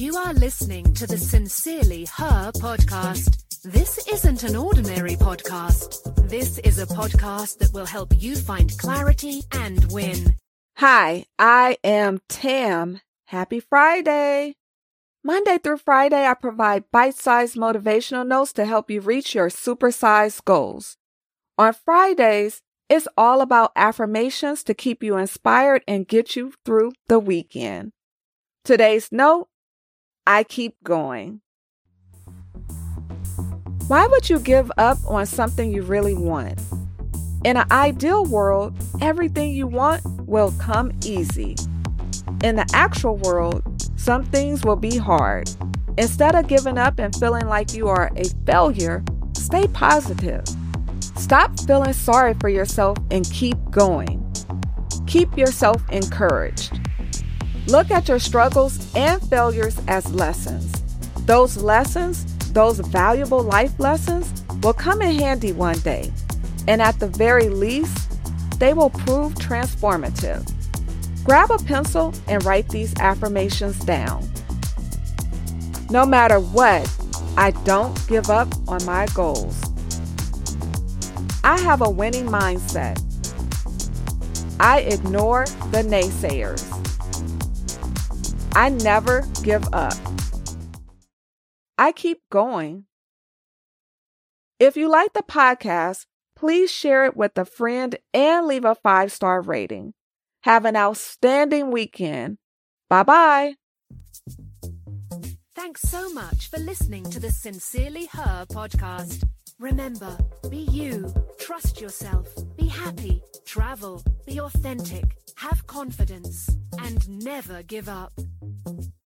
You are listening to the Sincerely Her podcast. This isn't an ordinary podcast. This is a podcast that will help you find clarity and win. Hi, I am Tam. Happy Friday. Monday through Friday, I provide bite sized motivational notes to help you reach your supersized goals. On Fridays, it's all about affirmations to keep you inspired and get you through the weekend. Today's note I keep going. Why would you give up on something you really want? In an ideal world, everything you want will come easy. In the actual world, some things will be hard. Instead of giving up and feeling like you are a failure, stay positive. Stop feeling sorry for yourself and keep going. Keep yourself encouraged. Look at your struggles and failures as lessons. Those lessons, those valuable life lessons, will come in handy one day. And at the very least, they will prove transformative. Grab a pencil and write these affirmations down. No matter what, I don't give up on my goals. I have a winning mindset. I ignore the naysayers. I never give up. I keep going. If you like the podcast, please share it with a friend and leave a five star rating. Have an outstanding weekend. Bye bye. Thanks so much for listening to the Sincerely Her podcast. Remember, be you, trust yourself, be happy, travel, be authentic, have confidence, and never give up.